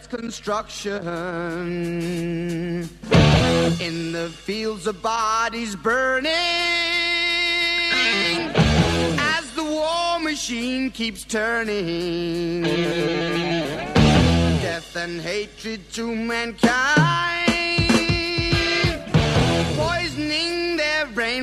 of death's construction. In the fields of bodies burning, as the war machine keeps turning. Death and hatred to mankind,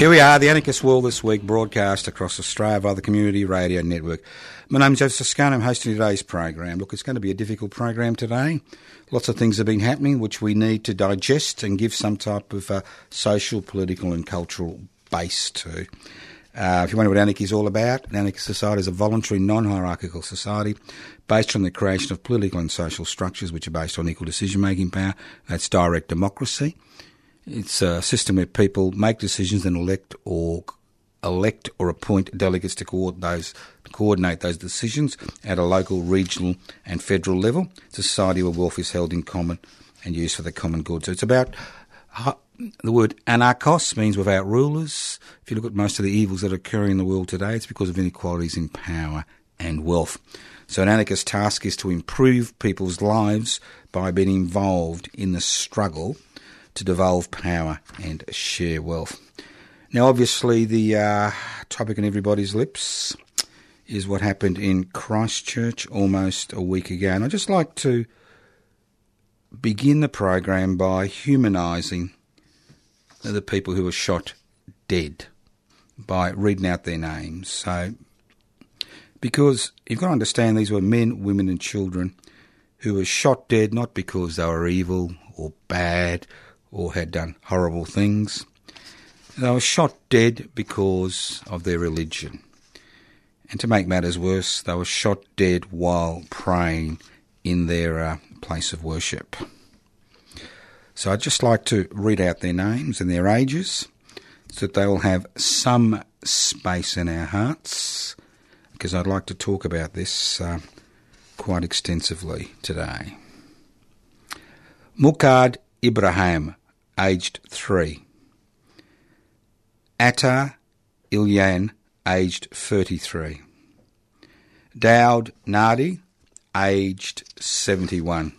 Here we are, the Anarchist World this week, broadcast across Australia via the Community Radio Network. My name's Joseph Toscano, I'm hosting today's program. Look, it's going to be a difficult program today. Lots of things have been happening which we need to digest and give some type of uh, social, political, and cultural base to. Uh, if you wonder what anarchy is all about, an anarchist society is a voluntary, non-hierarchical society based on the creation of political and social structures which are based on equal decision-making power. That's direct democracy. It's a system where people make decisions and elect or elect or appoint delegates to coordinate those, coordinate those decisions at a local, regional, and federal level. It's a society where wealth is held in common and used for the common good. So it's about uh, the word anarchos means without rulers. If you look at most of the evils that are occurring in the world today, it's because of inequalities in power and wealth. So an anarchist task is to improve people's lives by being involved in the struggle to devolve power and share wealth. Now, obviously, the uh, topic on everybody's lips is what happened in Christchurch almost a week ago. And I'd just like to begin the program by humanising the people who were shot dead by reading out their names. So, because you've got to understand these were men, women, and children who were shot dead not because they were evil or bad or had done horrible things. They were shot dead because of their religion. And to make matters worse, they were shot dead while praying in their uh, place of worship. So I'd just like to read out their names and their ages so that they will have some space in our hearts because I'd like to talk about this uh, quite extensively today. Mucaad Ibrahim, aged 3. Atta Elayyan, aged 33. Dowd Nadi, aged 71.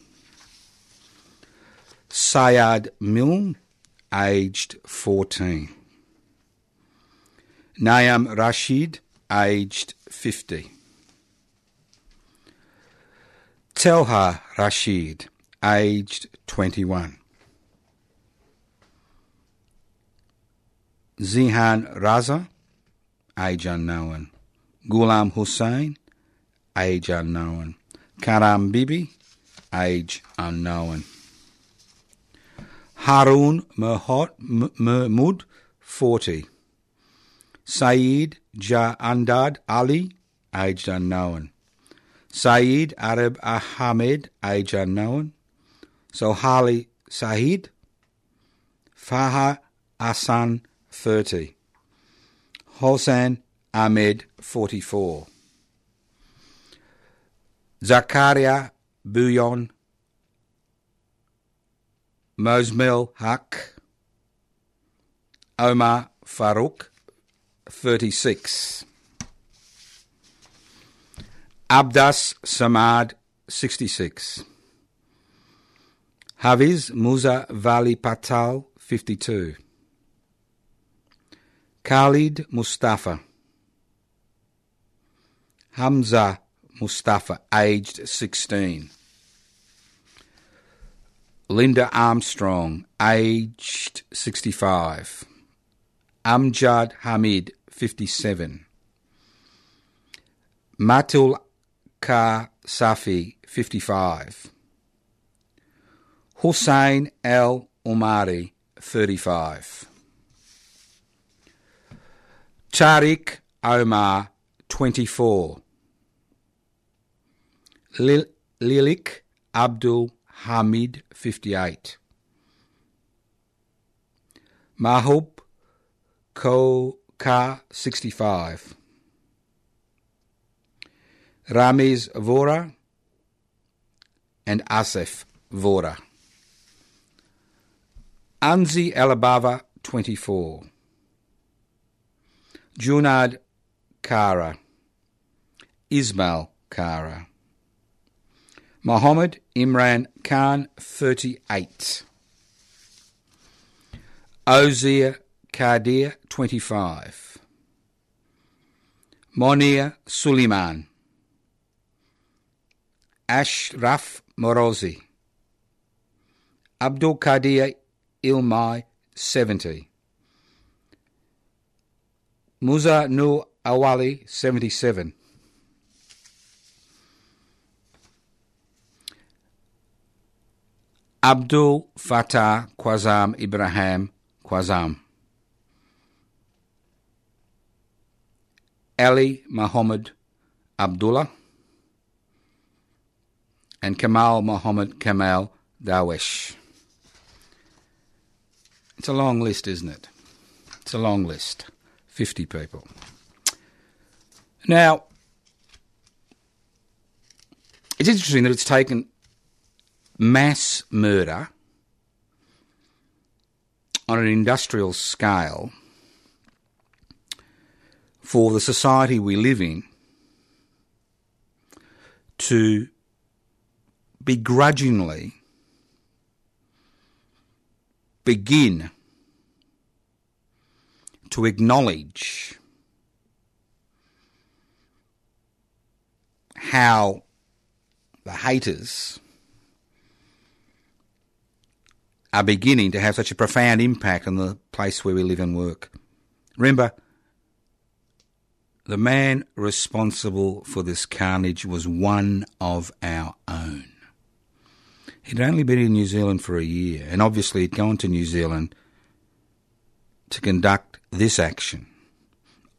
Sayyad Milne, aged 14. Naeem Rashid, aged 50. Telha Rashid, aged 21. Zihan Raza, age unknown. Ghulam Hussein, age unknown. Karam Bibi, age unknown. Haroon Mahmood, 40. Saeed Ja'andad Ali, aged unknown. Saeed Arab Ahmed, age unknown. Sohali Sahid. Faha Hassan, 30. Hossein Ahmed, 44. Zakaria Buyon, Mosmel Haq, Omar Farouk, 36. Abdus Samad, 66. Hafiz Musa Vali Patel, 52. Khalid Mustafa. Hamza Mustafa, aged 16. Linda Armstrong, aged 65. Amjad Hamid, 57. Matul Ka Safi, 55. Hussein Al Umari, 35. Tariq Omar, 24. Lil- Lilik Abdul Hamid, 58. Mahub Ko Ka, 65. Ramiz Vora and Asif Vora. Ansi Alibava, 24. Junad Kara. Ismail Kara. Mohammed Imran Khan, 38. Ozair Kadir, 25. Monia Suleiman. Ashraf Morozi. Abdul Qadir Ilmai, 70. Musa Nu Awali, 77. Abdul Fattah Quazam Ibrahim Quazam. Ali Muhammad Abdullah. And Kamal Muhammad Kamal Dawesh. It's a long list, isn't it? It's a long list. 50 people. Now, it's interesting that it's taken mass murder on an industrial scale for the society we live in to begrudgingly begin to acknowledge how the haters are beginning to have such a profound impact on the place where we live and work. Remember, the man responsible for this carnage was one of our own. He'd only been in New Zealand for a year, and obviously he'd gone to New Zealand to conduct this action.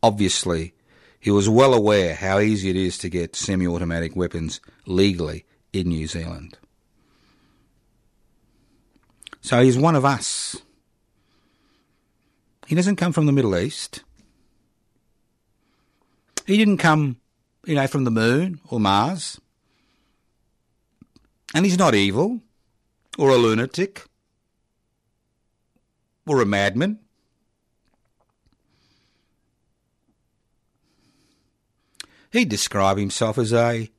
Obviously, he was well aware how easy it is to get semi automatic weapons legally in New Zealand. So he's one of us. He doesn't come from the Middle East. He didn't come, you know, from the moon or Mars. And he's not evil or a lunatic or a madman. He'd describe himself as a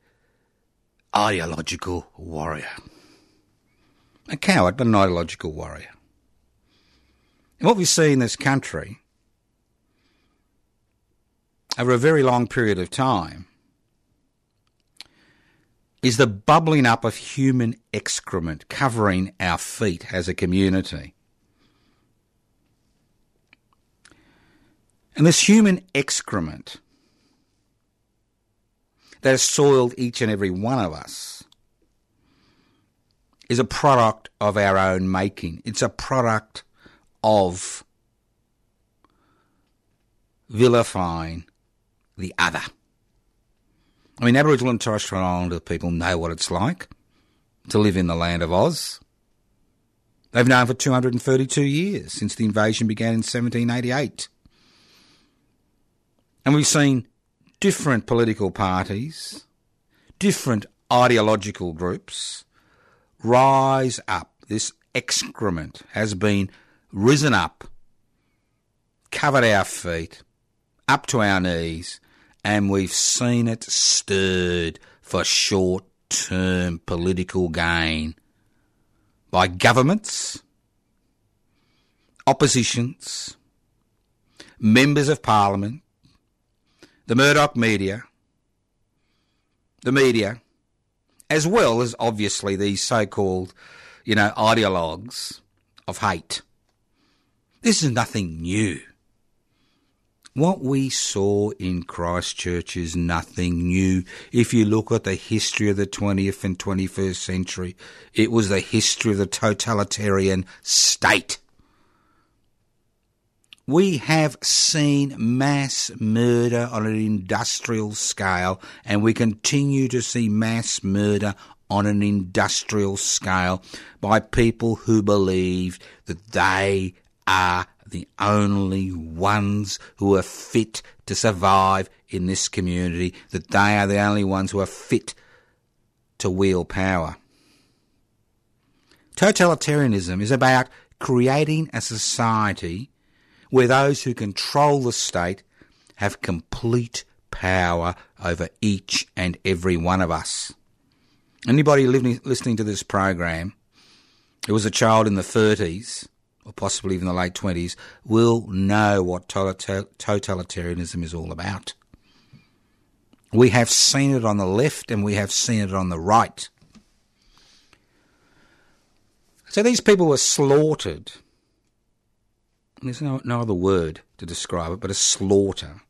ideological warrior. A coward, but an ideological warrior. And what we see in this country over a very long period of time is the bubbling up of human excrement covering our feet as a community. And this human excrement that has soiled each and every one of us is a product of our own making. It's a product of vilifying the other. I mean, Aboriginal and Torres Strait Islander people know what it's like to live in the land of Oz. They've known for 232 years since the invasion began in 1788. And we've seen different political parties, different ideological groups rise up. This excrement has been risen up, covered our feet, up to our knees, and we've seen it stirred for short term political gain by governments, oppositions, members of parliament, the Murdoch media, the media, as well as obviously these so called, you know, ideologues of hate. This is nothing new. What we saw in Christchurch is nothing new. If you look at the history of the 20th and 21st century, it was the history of the totalitarian state. We have seen mass murder on an industrial scale, and we continue to see mass murder on an industrial scale by people who believe that they are the only ones who are fit to survive in this community, that they are the only ones who are fit to wield power. Totalitarianism is about creating a society where those who control the state have complete power over each and every one of us. Anybody living, listening to this program who was a child in the 30s or possibly even the late 20s, will know what totalitarianism is all about. We have seen it on the left and we have seen it on the right. So these people were slaughtered. There's no, no other word to describe it but a slaughter.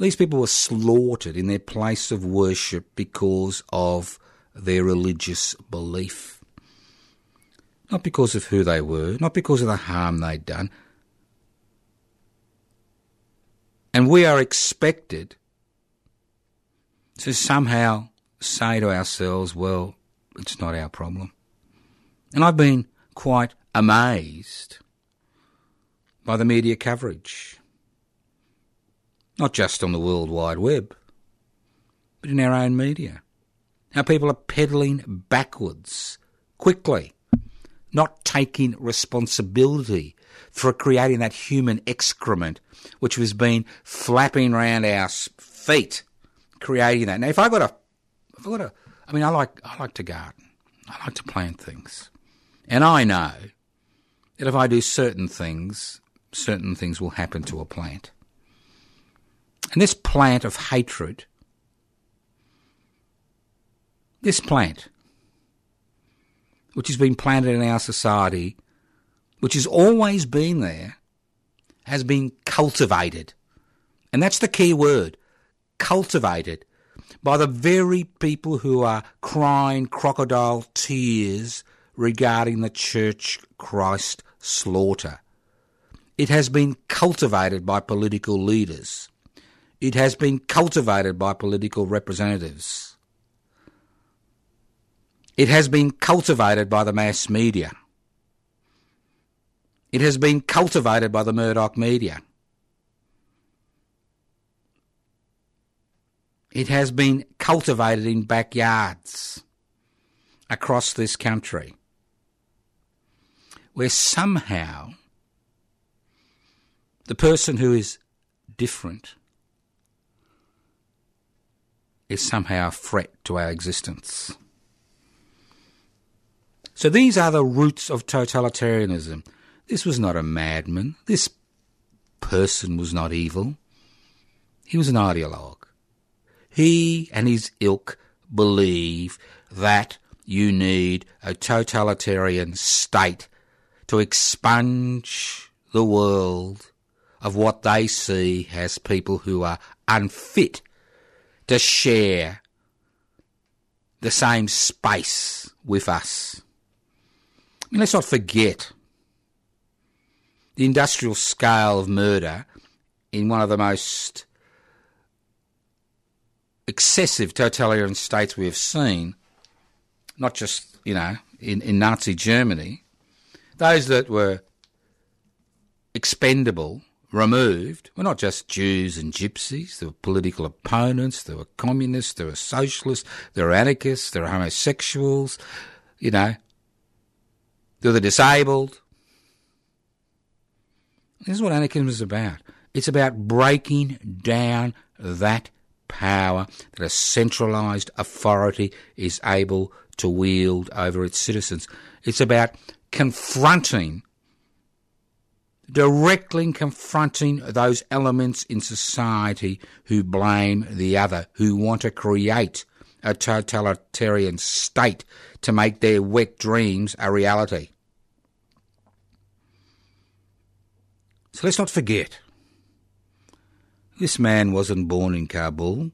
These people were slaughtered in their place of worship because of their religious belief. Not because of who they were, not because of the harm they'd done. And we are expected to somehow say to ourselves, well, it's not our problem. And I've been quite amazed by the media coverage, not just on the World Wide Web, but in our own media. How people are pedalling backwards quickly not taking responsibility for creating that human excrement which has been flapping around our feet, creating that. Now, if I got a, if I got a, I mean, I like, I like to garden. I like to plant things, and I know that if I do certain things, certain things will happen to a plant. And this plant of hatred, this plant which has been planted in our society, which has always been there, has been cultivated. And that's the key word cultivated by the very people who are crying crocodile tears regarding the church Christ slaughter. It has been cultivated by political leaders. It has been cultivated by political representatives. It has been cultivated by the mass media. It has been cultivated by the Murdoch media. It has been cultivated in backyards across this country where somehow the person who is different is somehow a threat to our existence. So these are the roots of totalitarianism. This was not a madman. This person was not evil. He was an ideologue. He and his ilk believe that you need a totalitarian state to expunge the world of what they see as people who are unfit to share the same space with us. I mean, let's not forget the industrial scale of murder in one of the most excessive totalitarian states we have seen, not just, you know, in, in Nazi Germany, those that were expendable, removed, were not just Jews and gypsies, there were political opponents, there were communists, there were socialists, there were anarchists, there were homosexuals, you know, to the disabled. This is what anarchism is about. It's about breaking down that power that a centralised authority is able to wield over its citizens. It's about confronting, directly confronting those elements in society who blame the other, who want to create a totalitarian state to make their wet dreams a reality. So let's not forget this man wasn't born in Kabul.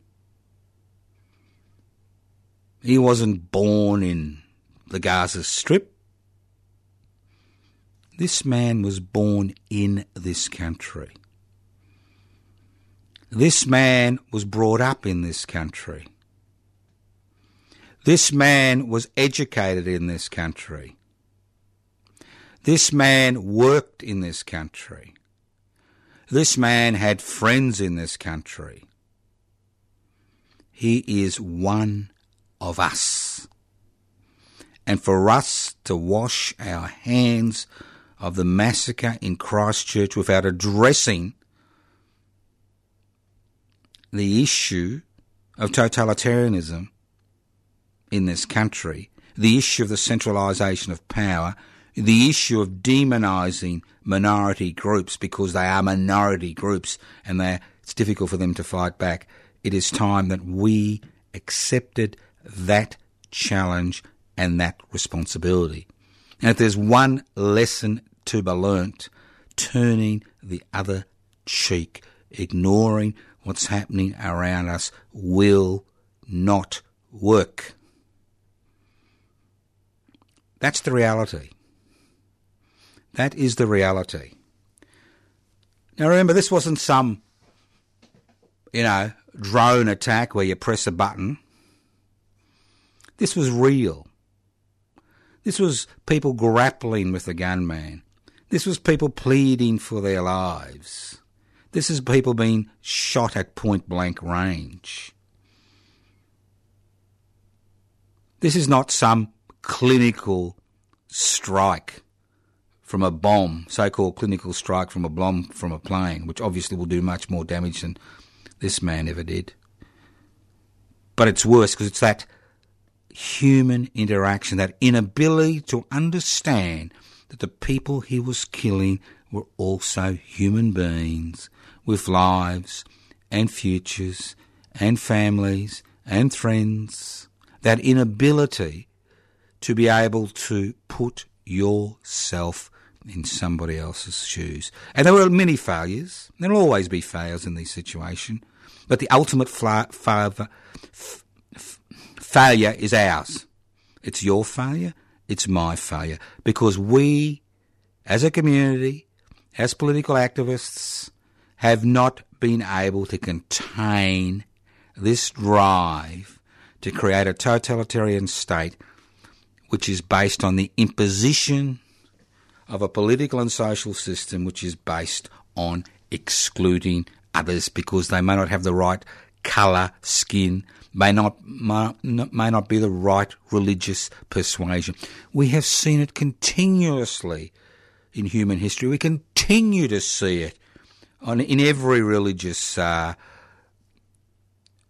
He wasn't born in the Gaza Strip. This man was born in this country. This man was brought up in this country. This man was educated in this country. This man worked in this country. This man had friends in this country. He is one of us. And for us to wash our hands of the massacre in Christchurch without addressing the issue of totalitarianism in this country, the issue of the centralisation of power, the issue of demonising minority groups because they are minority groups and it's difficult for them to fight back. It is time that we accepted that challenge and that responsibility. And if there's one lesson to be learnt, turning the other cheek, ignoring what's happening around us will not work. That's the reality. That is the reality. Now remember, this wasn't some, you know, drone attack where you press a button. This was real. This was people grappling with the gunman. This was people pleading for their lives. This is people being shot at point blank range. This is not some clinical strike from a bomb, so-called clinical strike from a bomb from a plane, which obviously will do much more damage than this man ever did. But it's worse because it's that human interaction, that inability to understand that the people he was killing were also human beings with lives and futures and families and friends. That inability to be able to put yourself in somebody else's shoes. And there were many failures. There will always be failures in this situation. But the ultimate fa- fa- f- f- failure is ours. It's your failure. It's my failure. Because we, as a community, as political activists, have not been able to contain this drive to create a totalitarian state which is based on the imposition of a political and social system which is based on excluding others because they may not have the right colour, skin, may not, may, not be the right religious persuasion. We have seen it continuously in human history. We continue to see it on, in every religious uh,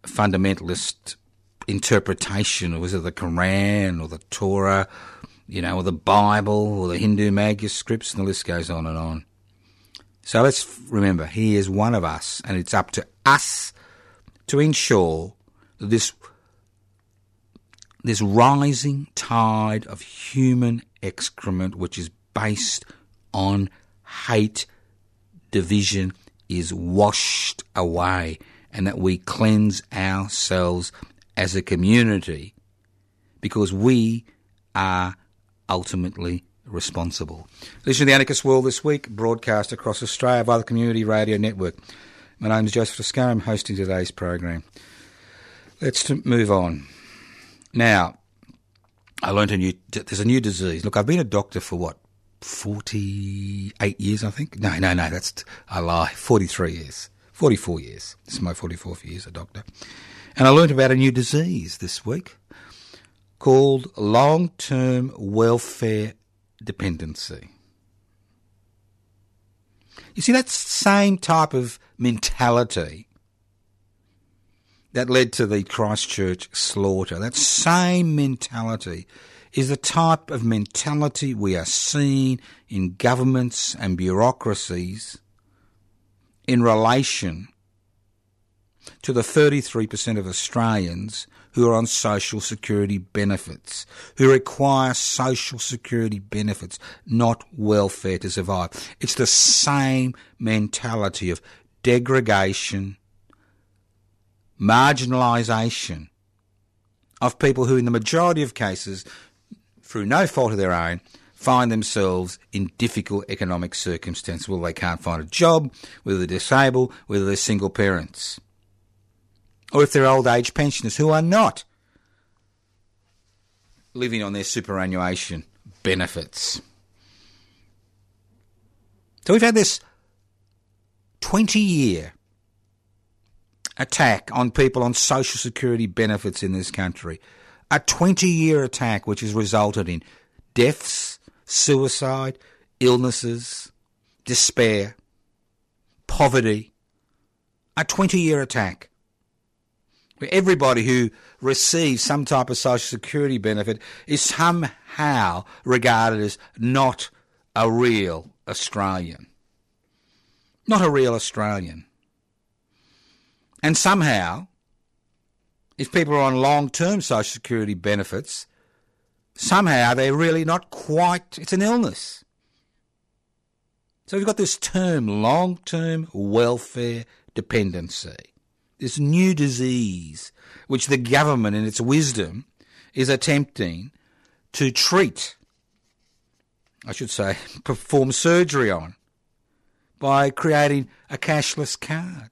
fundamentalist interpretation, was it the Quran or the Torah you know, or the Bible or the Hindu manuscripts, and the list goes on and on. So let's remember, he is one of us, and it's up to us to ensure this, this rising tide of human excrement, which is based on hate, division, is washed away, and that we cleanse ourselves as a community because we are ultimately responsible. Listen to the Anarchist World this week, broadcast across Australia via the Community Radio Network. My name is Joseph Toscano. I'm hosting today's program. Let's move on. Now, I learned a new, there's a new disease. Look, I've been a doctor for what, 48 years, I think? No, no, no, that's, I lie, 43 years. 44 years. This is my 44th year as a doctor. And I learned about a new disease this week called long term welfare dependency. You see, that same type of mentality that led to the Christchurch slaughter, that same mentality is the type of mentality we are seeing in governments and bureaucracies in relation to the 33% of Australians who are on social security benefits, who require social security benefits, not welfare to survive. It's the same mentality of degradation, marginalisation of people who, in the majority of cases, through no fault of their own, find themselves in difficult economic circumstances. Well, they can't find a job, whether they're disabled, whether they're single parents, or if they're old age pensioners who are not living on their superannuation benefits. So we've had this 20 year attack on people on social security benefits in this country. A 20 year attack which has resulted in deaths, suicide, illnesses, despair, poverty. A 20 year attack. Everybody who receives some type of social security benefit is somehow regarded as not a real Australian. Not a real Australian. And somehow, if people are on long term social security benefits, somehow they're really not quite, it's an illness. So we've got this term, long term welfare dependency, this new disease which the government, in its wisdom, is attempting to treat, I should say, perform surgery on by creating a cashless card,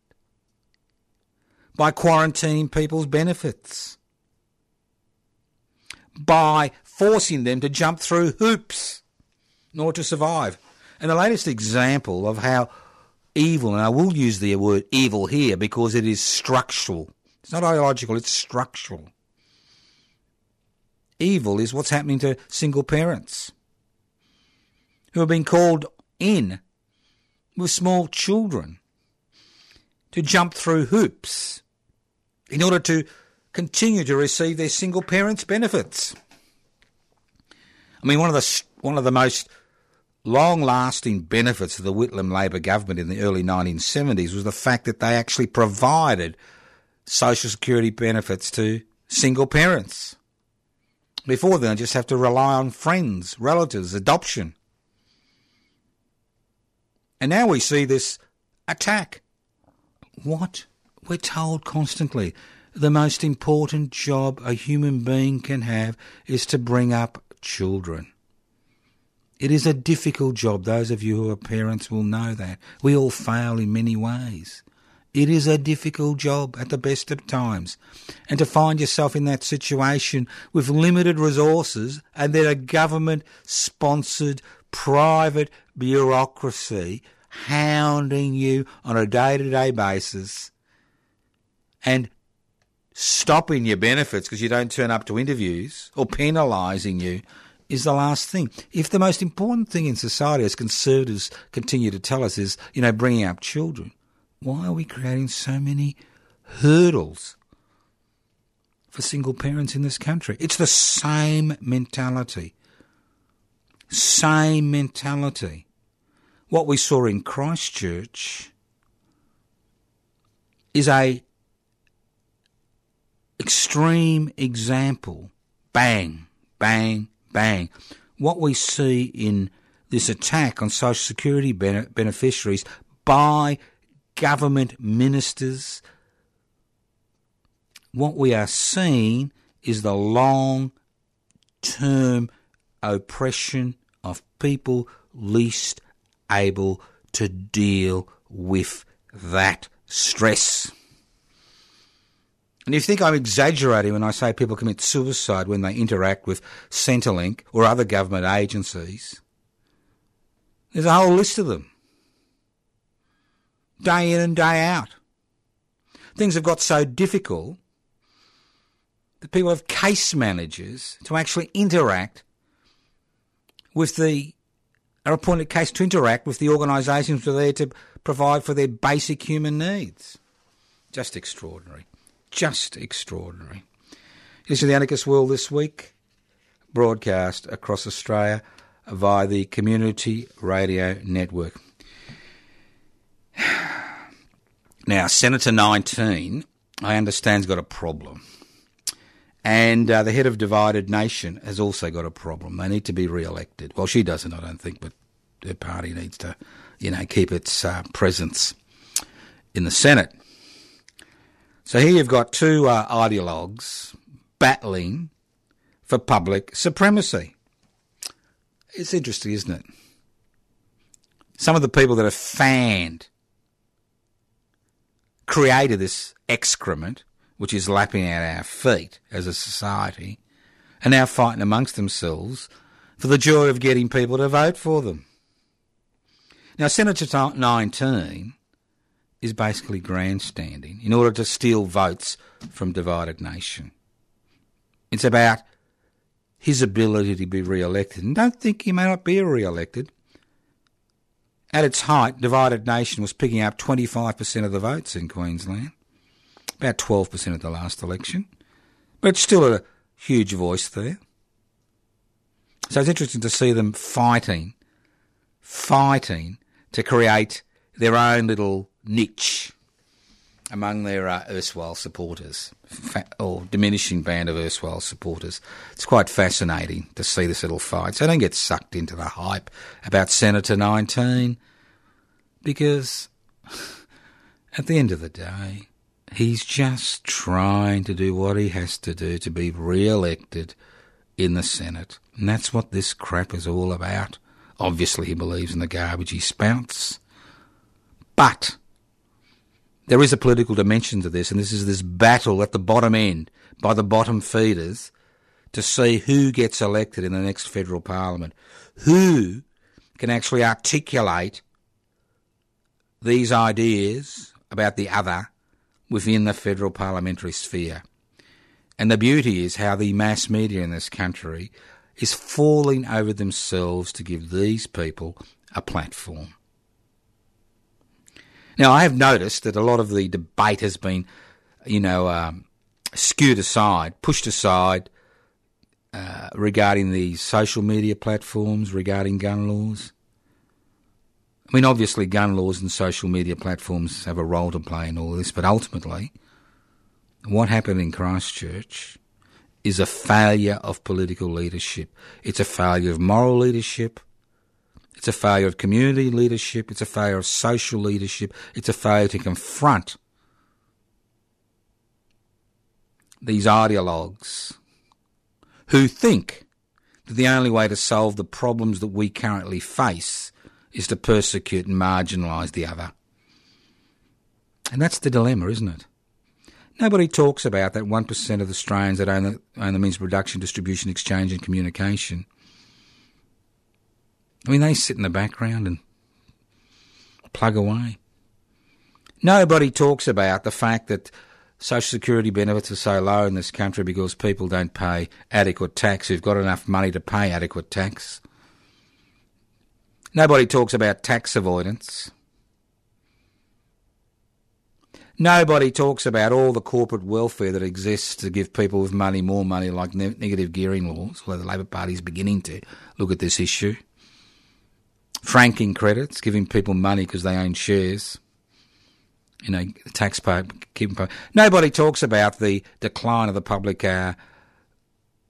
by quarantining people's benefits, by forcing them to jump through hoops in order to survive. And the latest example of how evil, and I will use the word evil here because it is structural. It's not ideological, it's structural. Evil is what's happening to single parents who have been called in with small children to jump through hoops in order to continue to receive their single parents' benefits. I mean, one of the one of the most long-lasting benefits of the Whitlam Labor government in the early 1970s was the fact that they actually provided social security benefits to single parents. Before then, they just have to rely on friends, relatives, adoption. And now we see this attack. What? We're told constantly the most important job a human being can have is to bring up children. It is a difficult job. Those of you who are parents will know that. We all fail in many ways. It is a difficult job at the best of times. And to find yourself in that situation with limited resources and then a government sponsored private bureaucracy hounding you on a day to day basis and stopping your benefits because you don't turn up to interviews or penalising you is the last thing. If the most important thing in society, as conservatives continue to tell us, is, you know, bringing up children, why are we creating so many hurdles for single parents in this country? It's the same mentality. Same mentality. What we saw in Christchurch is a extreme example. Bang, bang, bang. What we see in this attack on Social Security beneficiaries by government ministers, what we are seeing is the long term oppression of people least able to deal with that stress. And if you think I'm exaggerating when I say people commit suicide when they interact with Centrelink or other government agencies, there's a whole list of them. Day in and day out. Things have got so difficult that people have case managers to actually interact with the are appointed case to interact with the organisations that are there to provide for their basic human needs. Just extraordinary just extraordinary. This is the Anarchist World this week, broadcast across Australia via the Community Radio Network. Now, Senator 19, I understand, has got a problem. And uh, the head of Divided Nation has also got a problem. They need to be re-elected. Well, she doesn't, I don't think, but her party needs to, you know, keep its uh, presence in the Senate. So here you've got two uh, ideologues battling for public supremacy. It's interesting, isn't it? Some of the people that have fanned, created this excrement, which is lapping at our feet as a society, are now fighting amongst themselves for the joy of getting people to vote for them. Now, Senator 19 is basically grandstanding in order to steal votes from divided nation. It's about his ability to be re-elected. And don't think he may not be re-elected. At its height, Divided Nation was picking up 25% of the votes in Queensland, about 12% at the last election, but it's still a huge voice there. So it's interesting to see them fighting, fighting to create their own little niche among their uh, erstwhile supporters, fa- or diminishing band of erstwhile supporters. It's quite fascinating to see this little fight. So don't get sucked into the hype about Senator 19, because at the end of the day, he's just trying to do what he has to do to be re-elected in the Senate. And that's what this crap is all about. Obviously, he believes in the garbage he spouts. But there is a political dimension to this, and this is this battle at the bottom end by the bottom feeders to see who gets elected in the next federal parliament, who can actually articulate these ideas about the other within the federal parliamentary sphere. And the beauty is how the mass media in this country is falling over themselves to give these people a platform. Now, I have noticed that a lot of the debate has been, you know, um, skewed aside, pushed aside uh, regarding the social media platforms, regarding gun laws. I mean, obviously, gun laws and social media platforms have a role to play in all this, but ultimately, what happened in Christchurch is a failure of political leadership. It's a failure of moral leadership. It's a failure of community leadership. It's a failure of social leadership. It's a failure to confront these ideologues who think that the only way to solve the problems that we currently face is to persecute and marginalise the other. And that's the dilemma, isn't it? Nobody talks about that 1% of the Australians that own the, own the means of production, distribution, exchange, and communication I mean, they sit in the background and plug away. Nobody talks about the fact that social security benefits are so low in this country because people don't pay adequate tax who've got enough money to pay adequate tax. Nobody talks about tax avoidance. Nobody talks about all the corporate welfare that exists to give people with money more money, like ne- negative gearing laws, although the Labor Party is beginning to look at this issue franking credits, giving people money because they own shares. You know, taxpayer keeping. Nobody talks about the decline of the public uh,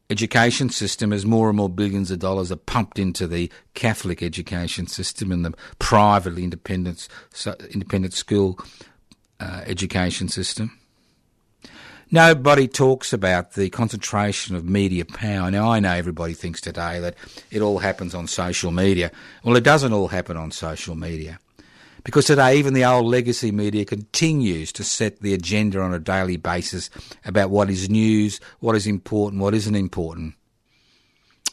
education system as more and more billions of dollars are pumped into the Catholic education system and the privately independent independent school uh, education system. Nobody talks about the concentration of media power. Now, I know everybody thinks today that it all happens on social media. Well, it doesn't all happen on social media. Because today, even the old legacy media continues to set the agenda on a daily basis about what is news, what is important, what isn't important.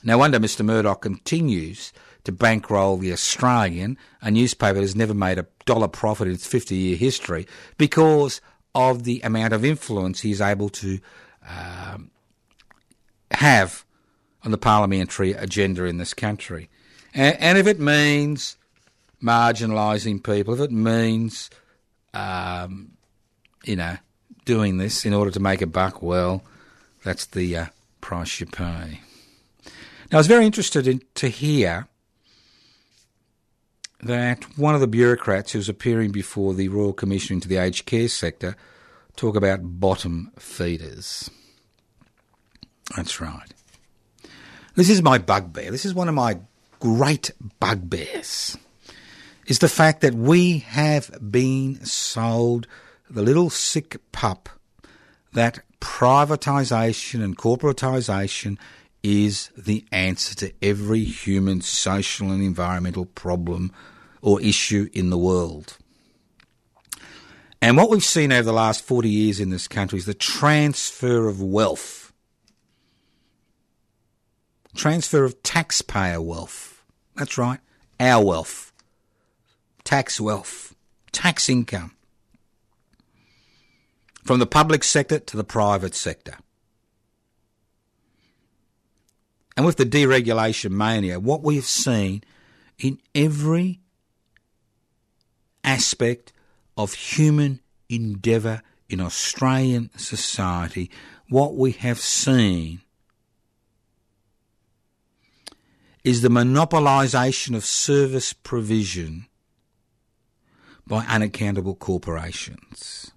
No wonder Mr. Murdoch continues to bankroll the Australian, a newspaper that has never made a dollar profit in its 50 year history, because of the amount of influence he's able to um, have on the parliamentary agenda in this country. And, and if it means marginalising people, if it means, um, you know, doing this in order to make a buck, well, that's the uh, price you pay. Now, I was very interested in, to hear that one of the bureaucrats who was appearing before the Royal Commission into the aged care sector talk about bottom feeders. That's right. This is my bugbear. This is one of my great bugbears. Is the fact that we have been sold the little sick pup that privatisation and corporatisation is the answer to every human social and environmental problem or issue in the world. And what we've seen over the last 40 years in this country is the transfer of wealth, transfer of taxpayer wealth. That's right, our wealth, tax wealth, tax income from the public sector to the private sector. And with the deregulation mania, what we have seen in every aspect of human endeavour in Australian society, what we have seen is the monopolisation of service provision by unaccountable corporations.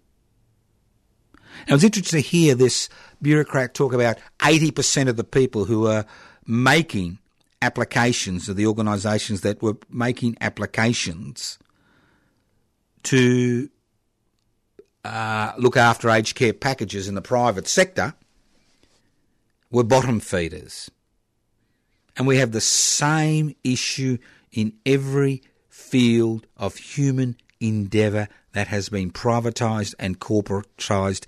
Now, it's interesting to hear this bureaucrat talk about 80% of the people who are making applications, of the organisations that were making applications to uh, look after aged care packages in the private sector were bottom feeders. And we have the same issue in every field of human endeavour that has been privatised and corporatised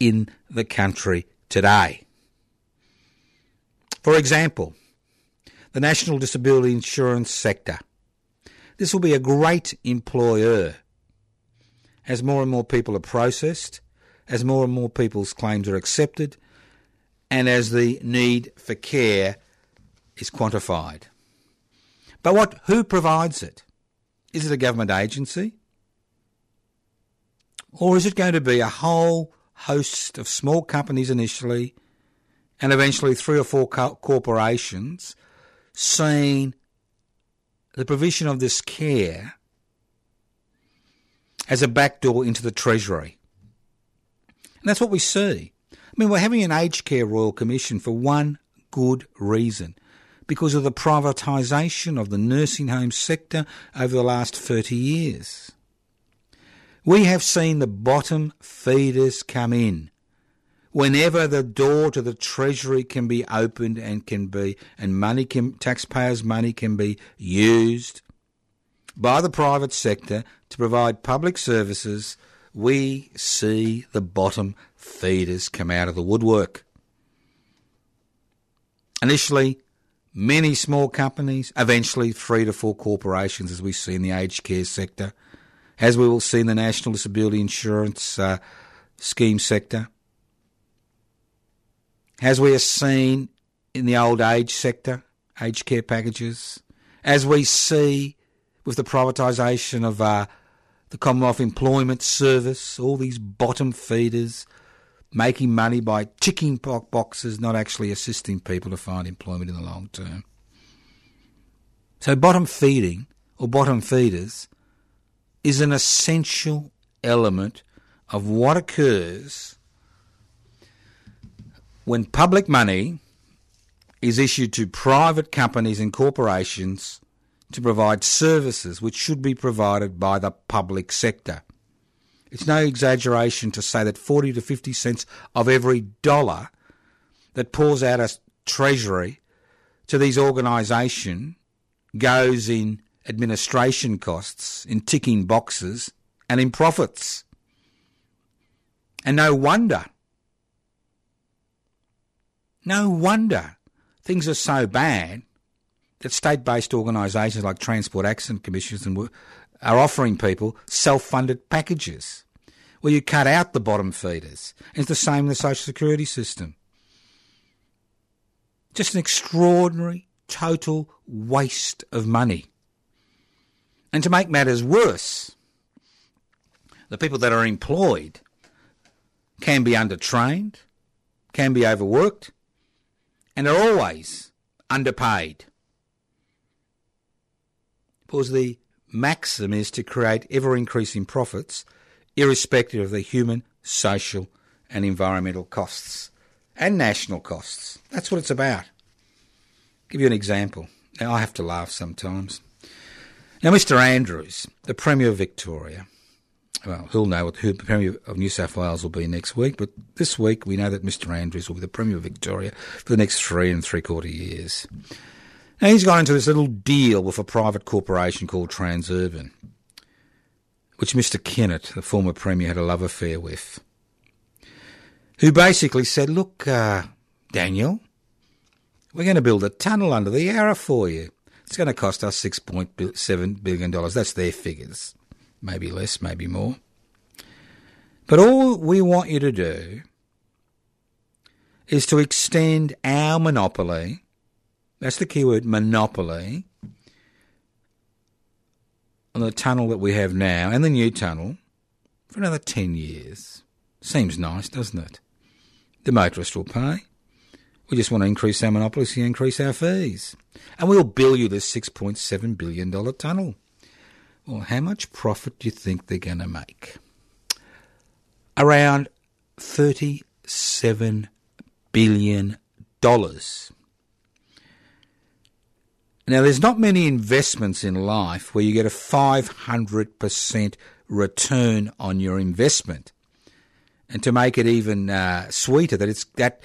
in the country today. For example, the National Disability Insurance sector. This will be a great employer as more and more people are processed, as more and more people's claims are accepted, and as the need for care is quantified. But what who provides it? Is it a government agency? Or is it going to be a whole host of small companies initially and eventually three or four co- corporations seeing the provision of this care as a backdoor into the Treasury. And that's what we see. I mean, we're having an aged care Royal Commission for one good reason because of the privatisation of the nursing home sector over the last 30 years. We have seen the bottom feeders come in whenever the door to the treasury can be opened and can be and money can taxpayers money can be used by the private sector to provide public services we see the bottom feeders come out of the woodwork. Initially many small companies eventually three to four corporations as we see in the aged care sector as we will see in the National Disability Insurance uh, Scheme sector, as we have seen in the old age sector, aged care packages, as we see with the privatisation of uh, the Commonwealth Employment Service, all these bottom feeders making money by ticking boxes, not actually assisting people to find employment in the long term. So, bottom feeding or bottom feeders is an essential element of what occurs when public money is issued to private companies and corporations to provide services which should be provided by the public sector. It's no exaggeration to say that 40 to 50 cents of every dollar that pours out a treasury to these organisations goes in administration costs, in ticking boxes, and in profits. And no wonder, no wonder things are so bad that state based organisations like Transport Accident Commissions are offering people self funded packages where you cut out the bottom feeders. It's the same in the social security system. Just an extraordinary, total waste of money. And to make matters worse, the people that are employed can be undertrained, can be overworked, and are always underpaid. Because the maxim is to create ever increasing profits, irrespective of the human, social, and environmental costs and national costs. That's what it's about. give you an example. Now, I have to laugh sometimes. Now, Mr. Andrews, the Premier of Victoria, well, he'll know what who the Premier of New South Wales will be next week, but this week we know that Mr. Andrews will be the Premier of Victoria for the next three and three quarter years. Now, he's gone into this little deal with a private corporation called Transurban, which Mr. Kennett, the former Premier, had a love affair with, who basically said, Look, uh, Daniel, we're going to build a tunnel under the Yarra for you. It's going to cost us $6.7 billion. That's their figures. Maybe less, maybe more. But all we want you to do is to extend our monopoly. That's the keyword monopoly on the tunnel that we have now and the new tunnel for another 10 years. Seems nice, doesn't it? The motorist will pay. We just want to increase our monopoly so increase our fees. And we'll bill you this $6.7 billion tunnel. Well, how much profit do you think they're going to make? Around $37 billion. Now, there's not many investments in life where you get a 500% return on your investment. And to make it even uh, sweeter, that it's that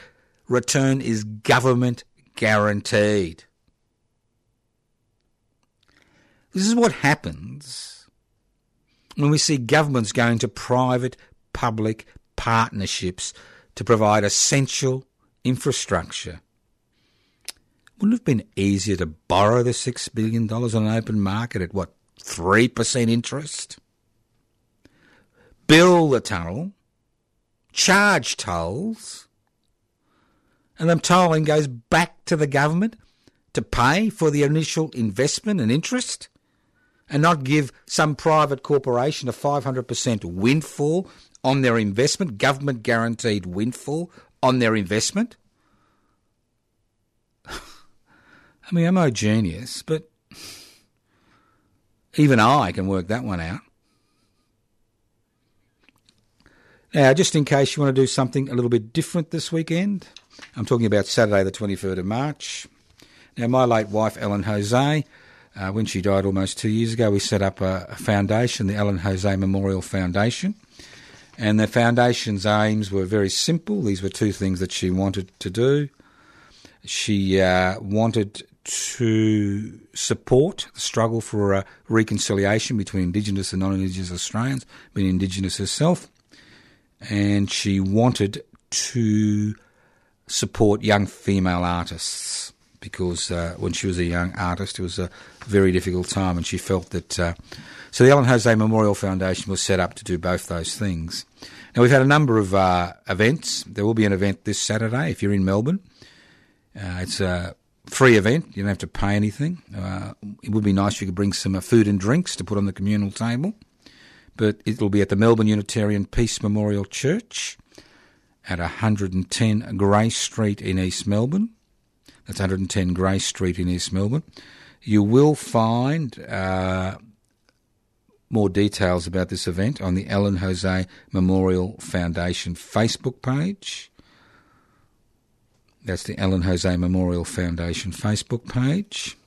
return is government guaranteed. This is what happens when we see governments going to private public partnerships to provide essential infrastructure. Wouldn't it have been easier to borrow the $6 billion on an open market at what, 3% interest? Build the tunnel, charge tolls, and the tolling goes back to the government to pay for the initial investment and interest? and not give some private corporation a 500% windfall on their investment, government guaranteed windfall on their investment? I mean, I'm no genius, but even I can work that one out. Now, just in case you want to do something a little bit different this weekend, I'm talking about Saturday, the 23rd of March. Now, my late wife, Ellen Jose, uh, when she died almost two years ago, we set up a, a, foundation, the Ellen Jose Memorial Foundation. And the foundation's aims were very simple. These were two things that she wanted to do. She uh, wanted to support the struggle for a reconciliation between Indigenous and non Indigenous Australians, being Indigenous herself. And she wanted to support young female artists because uh, when she was a young artist, it was a very difficult time, and she felt that. Uh, so the Ellen Jose Memorial Foundation was set up to do both those things. Now we've had a number of uh, events. There will be an event this Saturday if you're in Melbourne. Uh, it's a free event. You don't have to pay anything. Uh, it would be nice if you could bring some uh, food and drinks to put on the communal table. But it'll be at the Melbourne Unitarian Peace Memorial Church at 110 Grey Street in East Melbourne. That's 110 Grey Street in East Melbourne. You will find uh, more details about this event on the Ellen Jose Memorial Foundation Facebook page. That's the Ellen Jose Memorial Foundation Facebook page.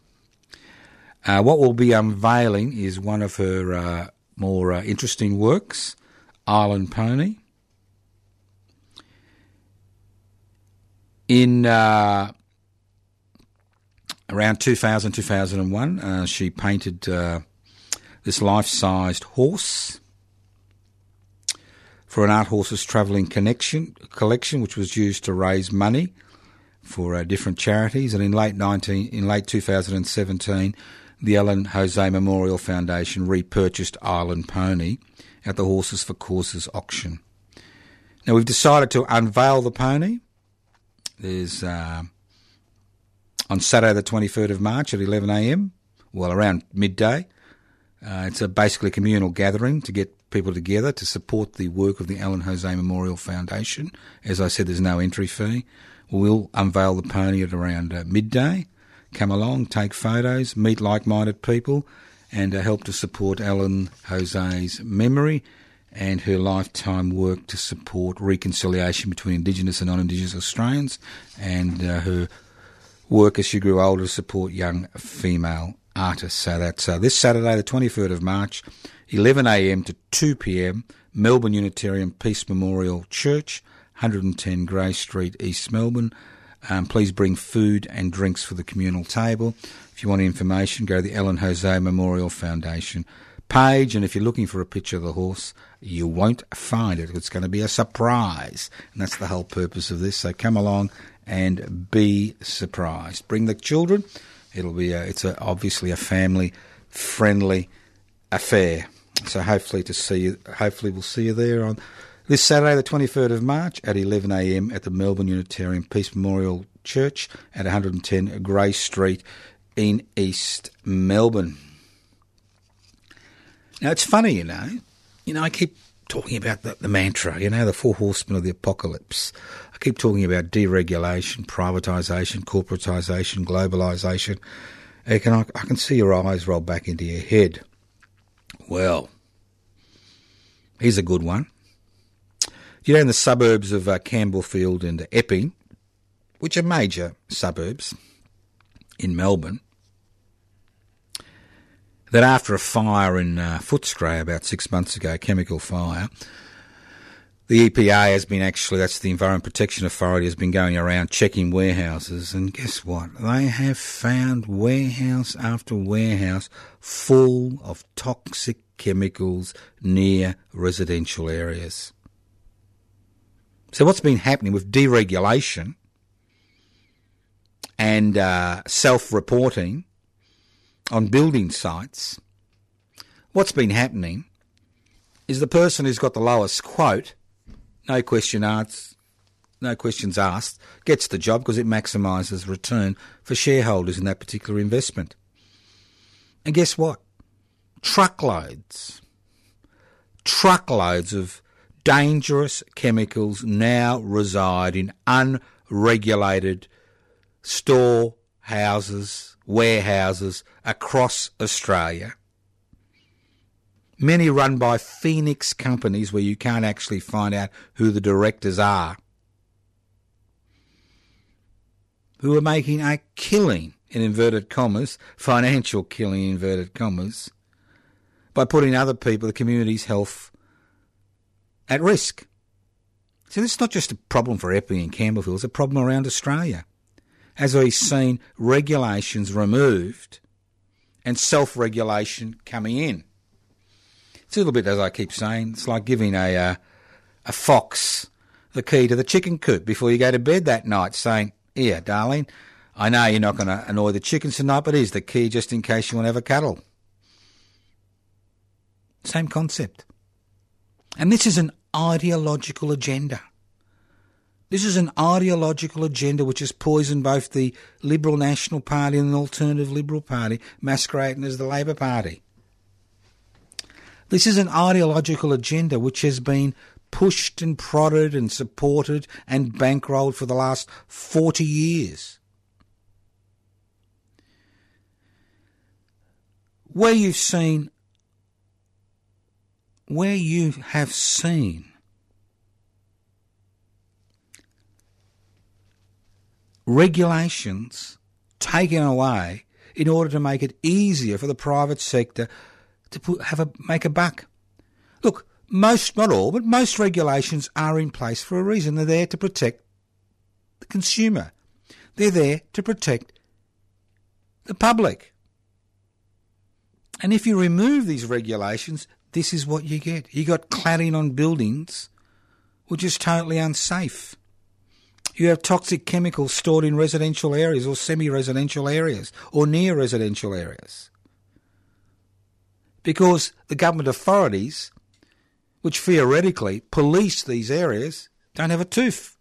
Uh, what we'll be unveiling is one of her uh, more uh, interesting works, Island Pony. In uh, around 2000, 2001, uh, she painted uh, this life sized horse for an Art Horses Travelling Connection collection, which was used to raise money for uh, different charities. And in late 19, in late 2017, the Ellen Jose Memorial Foundation repurchased Island Pony at the Horses for Causes auction. Now we've decided to unveil the pony. There's uh, on Saturday, the 23rd of March at 11am, well, around midday. Uh, it's a basically communal gathering to get people together to support the work of the Ellen Jose Memorial Foundation. As I said, there's no entry fee. We'll unveil the pony at around uh, midday. Come along, take photos, meet like minded people, and uh, help to support Ellen Jose's memory and her lifetime work to support reconciliation between Indigenous and non-Indigenous Australians, and uh, her work as she grew older to support young female artists. So that's uh, this Saturday, the 23rd of March, 11am to 2pm, Melbourne Unitarian Peace Memorial Church, 110 Grey Street, East Melbourne. Um, please bring food and drinks for the communal table. If you want information, go to the Ellen Jose Memorial Foundation page, and if you're looking for a picture of the horse, you won't find it. It's going to be a surprise, and that's the whole purpose of this. So come along and be surprised. Bring the children. It'll be a, it's a, obviously a family friendly affair. So hopefully to see you, hopefully we'll see you there on this Saturday, the 23rd of March at 11am at the Melbourne Unitarian Peace Memorial Church at 110 Grey Street in East Melbourne. Now it's funny, you know. You know, I keep talking about the, the, mantra, you know, the four horsemen of the apocalypse. I keep talking about deregulation, privatisation, corporatisation, globalisation. I can, I can see your eyes roll back into your head. Well, here's a good one. You know, in the suburbs of uh, Campbellfield and Epping, which are major suburbs in Melbourne, that after a fire in uh, Footscray about six months ago, a chemical fire, the EPA has been actually, that's the Environment Protection Authority, has been going around checking warehouses, and guess what? They have found warehouse after warehouse full of toxic chemicals near residential areas. So, what's been happening with deregulation and uh, self reporting on building sites, what's been happening is the person who's got the lowest quote, no question asked, no questions asked, gets the job because it maximises return for shareholders in that particular investment. And guess what? Truckloads, truckloads of dangerous chemicals now reside in unregulated storehouses, warehouses across Australia. Many run by Phoenix companies where you can't actually find out who the directors are, who are making a killing, in inverted commas, financial killing, in inverted commas, by putting other people, the community's health, at risk. So this is not just a problem for Epping and Campbellfield, it's a problem around Australia as we've seen regulations removed and self regulation coming in. It's a little bit, as I keep saying, it's like giving a, uh, a fox the key to the chicken coop before you go to bed that night, saying, Here, darling, I know you're not going to annoy the chickens tonight, but here's the key just in case you want to have a cuddle. Same concept. And this is an ideological agenda. This is an ideological agenda which has poisoned both the Liberal National Party and the Alternative Liberal Party, masquerading as the Labor Party. This is an ideological agenda which has been pushed and prodded and supported and bankrolled for the last 40 years. Where you've seen, where you have seen regulations taken away in order to make it easier for the private sector to put, have a make a buck. Look, most not all, but most regulations are in place for a reason. They're there to protect the consumer. They're there to protect the public. And if you remove these regulations, this is what you get. You got cladding on buildings, which is totally unsafe. You have toxic chemicals stored in residential areas or semi residential areas or near residential areas. Because the government authorities, which theoretically police these areas, don't have a tooth.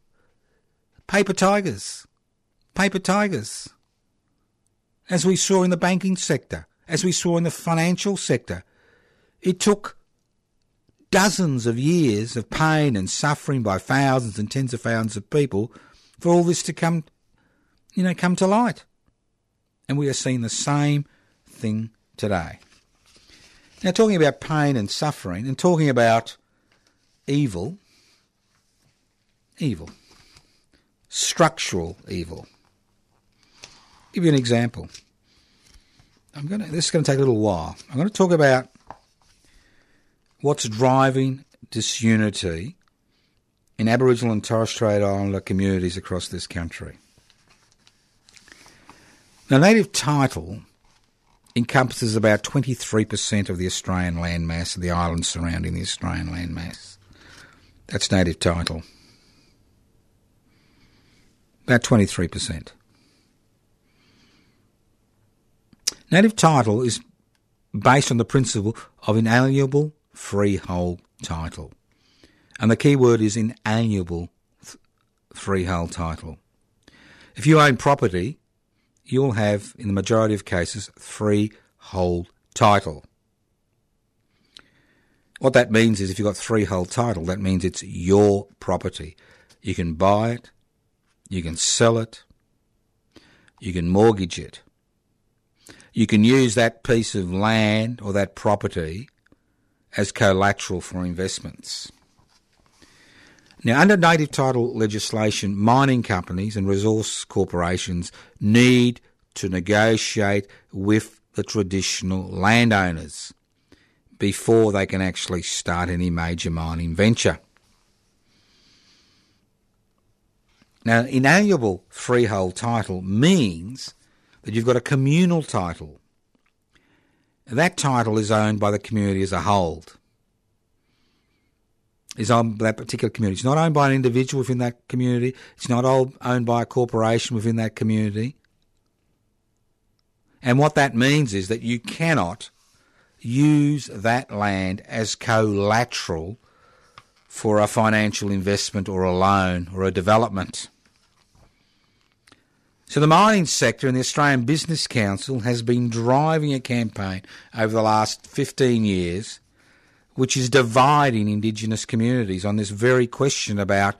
Paper tigers. Paper tigers. As we saw in the banking sector, as we saw in the financial sector, it took dozens of years of pain and suffering by thousands and tens of thousands of people for all this to come, you know, come to light. And we are seeing the same thing today. Now, talking about pain and suffering and talking about evil, evil, structural evil. give you an example. I'm going to, this is going to take a little while. I'm going to talk about what's driving disunity in Aboriginal and Torres Strait Islander communities across this country. Now, native title encompasses about 23% of the Australian landmass of the islands surrounding the Australian landmass. That's native title. About 23%. Native title is based on the principle of inalienable freehold title. And the key word is inalienable freehold title. If you own property, you'll have, in the majority of cases, freehold title. What that means is if you've got freehold title, that means it's your property. You can buy it, you can sell it, you can mortgage it. You can use that piece of land or that property as collateral for investments. Now, under native title legislation, mining companies and resource corporations need to negotiate with the traditional landowners before they can actually start any major mining venture. Now, inalienable freehold title means that you've got a communal title. That title is owned by the community as a whole is by that particular community. It's not owned by an individual within that community. It's not owned by a corporation within that community. And what that means is that you cannot use that land as collateral for a financial investment or a loan or a development. So the mining sector and the Australian Business Council has been driving a campaign over the last 15 years which is dividing Indigenous communities on this very question about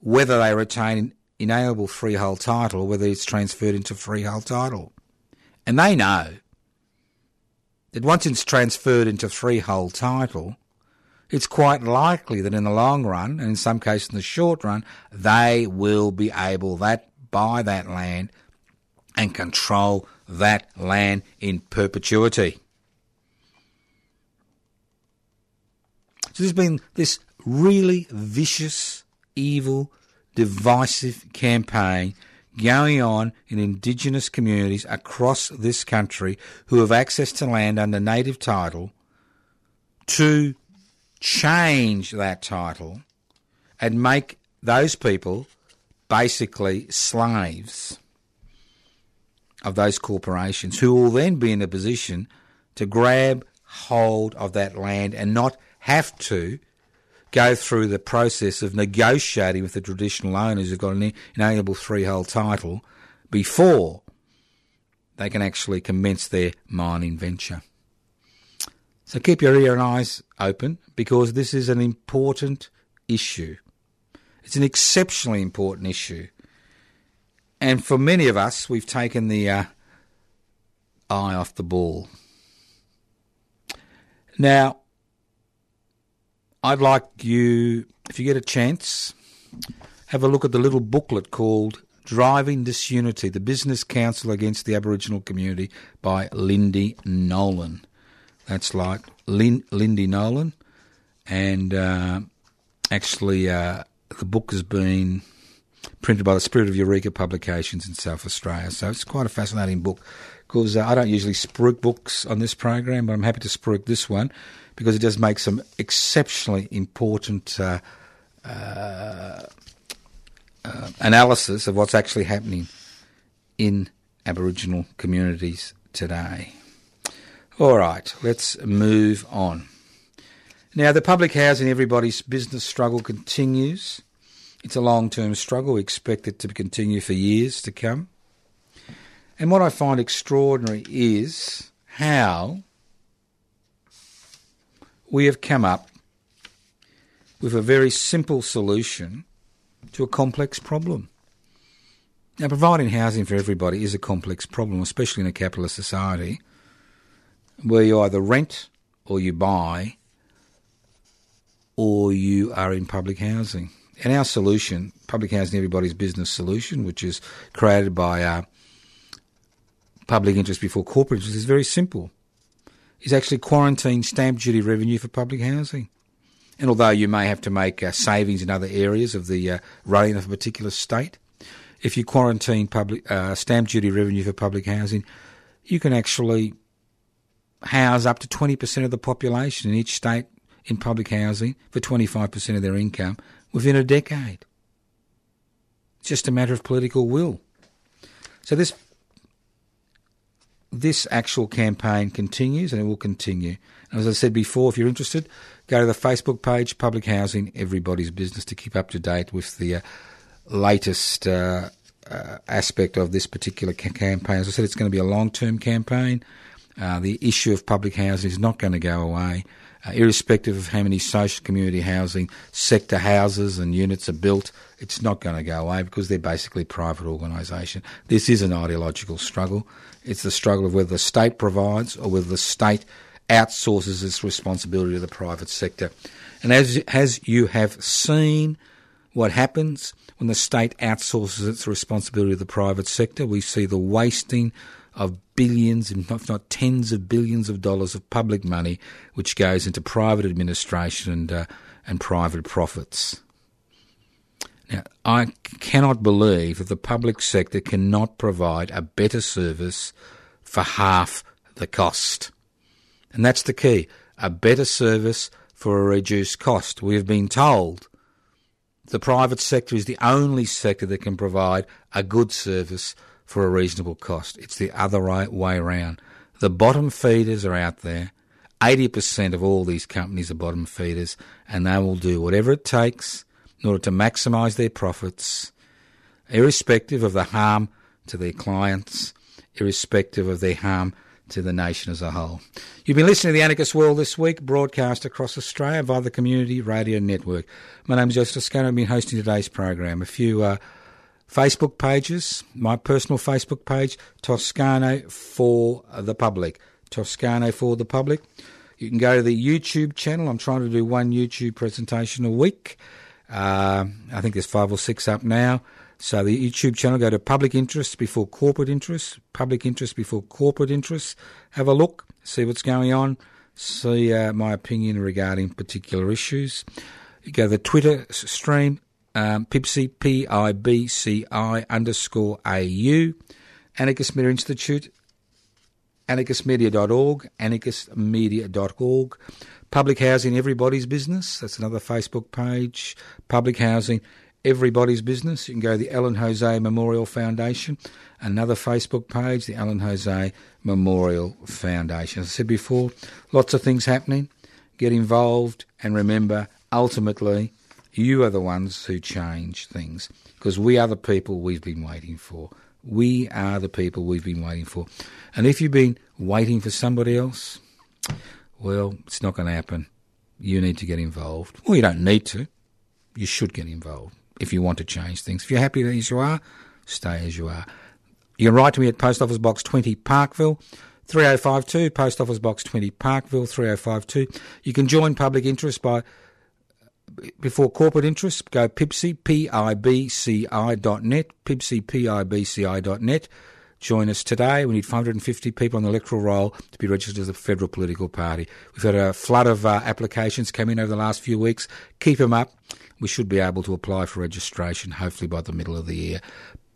whether they retain inalienable freehold title or whether it's transferred into freehold title. And they know that once it's transferred into freehold title, it's quite likely that in the long run, and in some cases in the short run, they will be able that buy that land and control that land in perpetuity. So there's been this really vicious, evil, divisive campaign going on in Indigenous communities across this country who have access to land under native title to change that title and make those people basically slaves of those corporations who will then be in a position to grab hold of that land and not have to go through the process of negotiating with the traditional owners who've got an inalienable freehold title before they can actually commence their mining venture. So keep your ear and eyes open because this is an important issue. It's an exceptionally important issue. And for many of us, we've taken the uh, eye off the ball. Now, I'd like you, if you get a chance, have a look at the little booklet called Driving Disunity, the Business Council Against the Aboriginal Community by Lindy Nolan. That's like Lin- Lindy Nolan. And uh, actually, uh, the book has been printed by the Spirit of Eureka Publications in South Australia. So it's quite a fascinating book because uh, I don't usually spruik books on this program, but I'm happy to spruik this one because it does make some exceptionally important uh, uh, uh, analysis of what's actually happening in Aboriginal communities today. All right, let's move on. Now, the public housing everybody's business struggle continues. It's a long term struggle. We expect it to continue for years to come. And what I find extraordinary is how we have come up with a very simple solution to a complex problem. Now, providing housing for everybody is a complex problem, especially in a capitalist society where you either rent or you buy or you are in public housing. And our solution, Public Housing Everybody's Business Solution, which is created by uh, Public Interest Before Corporate Interest, is very simple. Is actually quarantine stamp duty revenue for public housing. And although you may have to make uh, savings in other areas of the uh, running of a particular state, if you quarantine public uh, stamp duty revenue for public housing, you can actually house up to 20% of the population in each state in public housing for 25% of their income within a decade. It's just a matter of political will. So this this actual campaign continues and it will continue. And as I said before, if you're interested, go to the Facebook page, Public Housing Everybody's Business, to keep up to date with the uh, latest uh, uh, aspect of this particular ca- campaign. As I said, it's going to be a long term campaign. Uh, the issue of public housing is not going to go away uh, irrespective of how many social community housing sector houses and units are built, it's not going to go away because they're basically private organisation. This is an ideological struggle. It's the struggle of whether the state provides or whether the state outsources its responsibility to the private sector. And as, as you have seen what happens when the state outsources its responsibility to the private sector, we see the wasting of billions, if not tens of billions of dollars of public money, which goes into private administration and, uh, and private profits. Now, I cannot believe that the public sector cannot provide a better service for half the cost. And that's the key a better service for a reduced cost. We have been told the private sector is the only sector that can provide a good service for a reasonable cost. It's the other right way around. The bottom feeders are out there. 80% of all these companies are bottom feeders, and they will do whatever it takes in order to maximise their profits, irrespective of the harm to their clients, irrespective of their harm to the nation as a whole. You've been listening to the Anarchist World this week, broadcast across Australia via the Community Radio Network. My name is Joseph Toscano. I've been hosting today's program. A few uh, Facebook pages, my personal Facebook page, Toscano for the Public. Toscano for the Public. You can go to the YouTube channel. I'm trying to do one YouTube presentation a week. Uh, I think there's five or six up now. So the YouTube channel, go to Public Interest Before Corporate Interest. Public Interest Before Corporate Interest. Have a look, see what's going on, see uh, my opinion regarding particular issues. You go to the Twitter stream, um, Pibci, underscore A-U, Anarchist Media Institute, anarchistmedia.org, anarchistmedia.org, Public Housing Everybody's Business, that's another Facebook page, Public Housing Everybody's Business. You can go to the Ellen Jose Memorial Foundation, another Facebook page, the Ellen Jose Memorial Foundation. As I said before, lots of things happening. Get involved and remember, ultimately, you are the ones who change things because we are the people we've been waiting for. We are the people we've been waiting for. And if you've been waiting for somebody else, well, it's not going to happen. You need to get involved. Well, you don't need to. You should get involved if you want to change things. If you're happy as you are, stay as you are. You can write to me at Post Office Box 20 Parkville. 3052, Post Office Box 20 Parkville, 3052. You can join public interest by before corporate interests, go Pibci, P-I-B-C-I dot net, Pibci, P-I-B-C-I dot net. Join us today. We need 550 people on the electoral roll to be registered as a federal political party. We've had a flood of uh, applications come in over the last few weeks. Keep them up. We should be able to apply for registration hopefully by the middle of the year.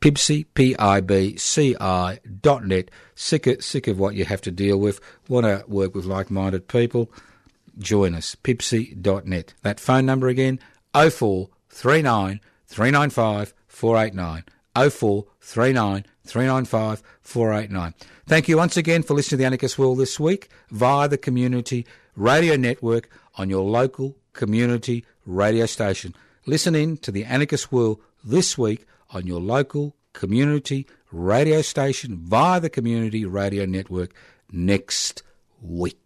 Pibci, P-I-B-C-I dot net. Sick of, sick of what you have to deal with. Want to work with like-minded people join us. Pibci.net. That phone number again, 0439 395 489. 0439 395 489. Thank you once again for listening to the Anarchist World this week via the Community Radio Network on your local community radio station. Listen in to the Anarchist World this week on your local community radio station via the Community Radio Network next week.